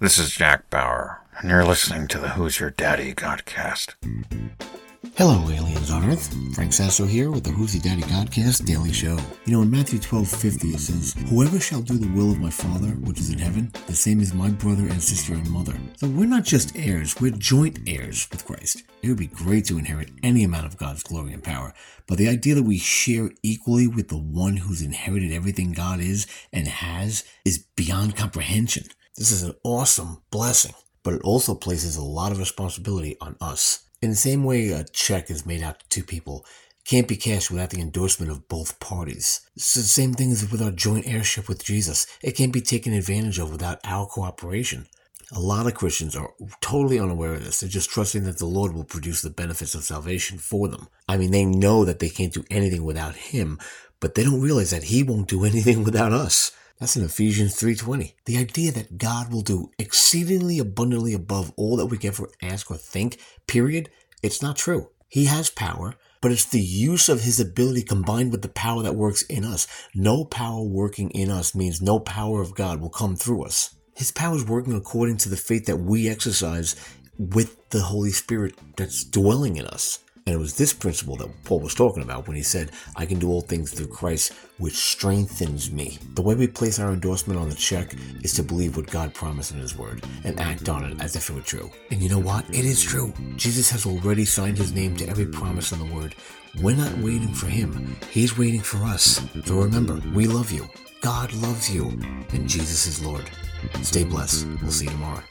This is Jack Bauer, and you're listening to the Who's Your Daddy Godcast. Hello, aliens on Earth. Frank Sasso here with the Who's Your Daddy Godcast Daily Show. You know, in Matthew 12 50, it says, Whoever shall do the will of my Father, which is in heaven, the same is my brother and sister and mother. So we're not just heirs, we're joint heirs with Christ. It would be great to inherit any amount of God's glory and power, but the idea that we share equally with the one who's inherited everything God is and has is beyond comprehension. This is an awesome blessing, but it also places a lot of responsibility on us. In the same way a check is made out to two people, can't be cashed without the endorsement of both parties. It's the same thing as with our joint heirship with Jesus. It can't be taken advantage of without our cooperation. A lot of Christians are totally unaware of this. They're just trusting that the Lord will produce the benefits of salvation for them. I mean, they know that they can't do anything without Him, but they don't realize that He won't do anything without us. That's in Ephesians 3:20. The idea that God will do exceedingly abundantly above all that we can ever ask or think, period, it's not true. He has power, but it's the use of his ability combined with the power that works in us. No power working in us means no power of God will come through us. His power is working according to the faith that we exercise with the Holy Spirit that's dwelling in us. And it was this principle that Paul was talking about when he said, I can do all things through Christ, which strengthens me. The way we place our endorsement on the check is to believe what God promised in His Word and act on it as if it were true. And you know what? It is true. Jesus has already signed His name to every promise in the Word. We're not waiting for Him, He's waiting for us. So remember, we love you. God loves you, and Jesus is Lord. Stay blessed. We'll see you tomorrow.